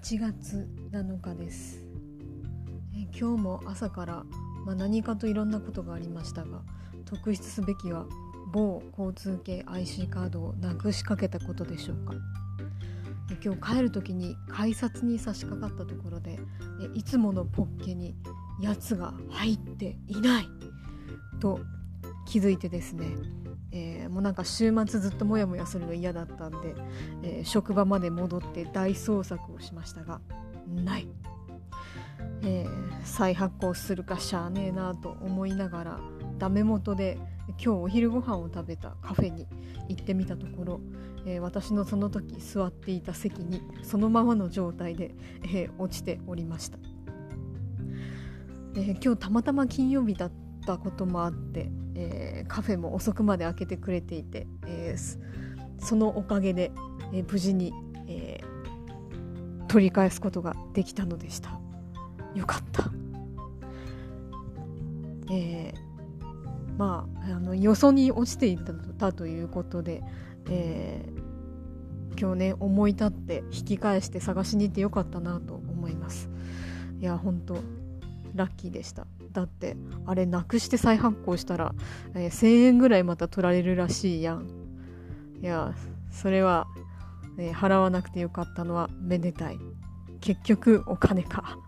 1月7日です。今日も朝から、まあ、何かといろんなことがありましたが特筆すべきは某交通系 IC カードをなくしかけたことでしょうか。今日帰る時に改札に差し掛かったところでいつものポッケにやつが入っていないと気づいてですねえー、もうなんか週末ずっとモヤモヤするの嫌だったんで、えー、職場まで戻って大捜索をしましたがない、えー、再発行するかしゃあねえなと思いながらダメ元で今日お昼ご飯を食べたカフェに行ってみたところ、えー、私のその時座っていた席にそのままの状態で、えー、落ちておりました、えー、今日たまたま金曜日だったこともあってえー、カフェも遅くまで開けてくれていて、えー、そのおかげで、えー、無事に、え取り返すことができたのでした。よかった、えまああのよそに落ちていたということで、え今日ね思い立って引き返して探しに行ってよかったなと思います。いや本当ラッキーでした。だってあれなくして再発行したら、えー、1000円ぐらいまた取られるらしいやん。いやそれは、えー、払わなくてよかったのはめでたい。結局お金か。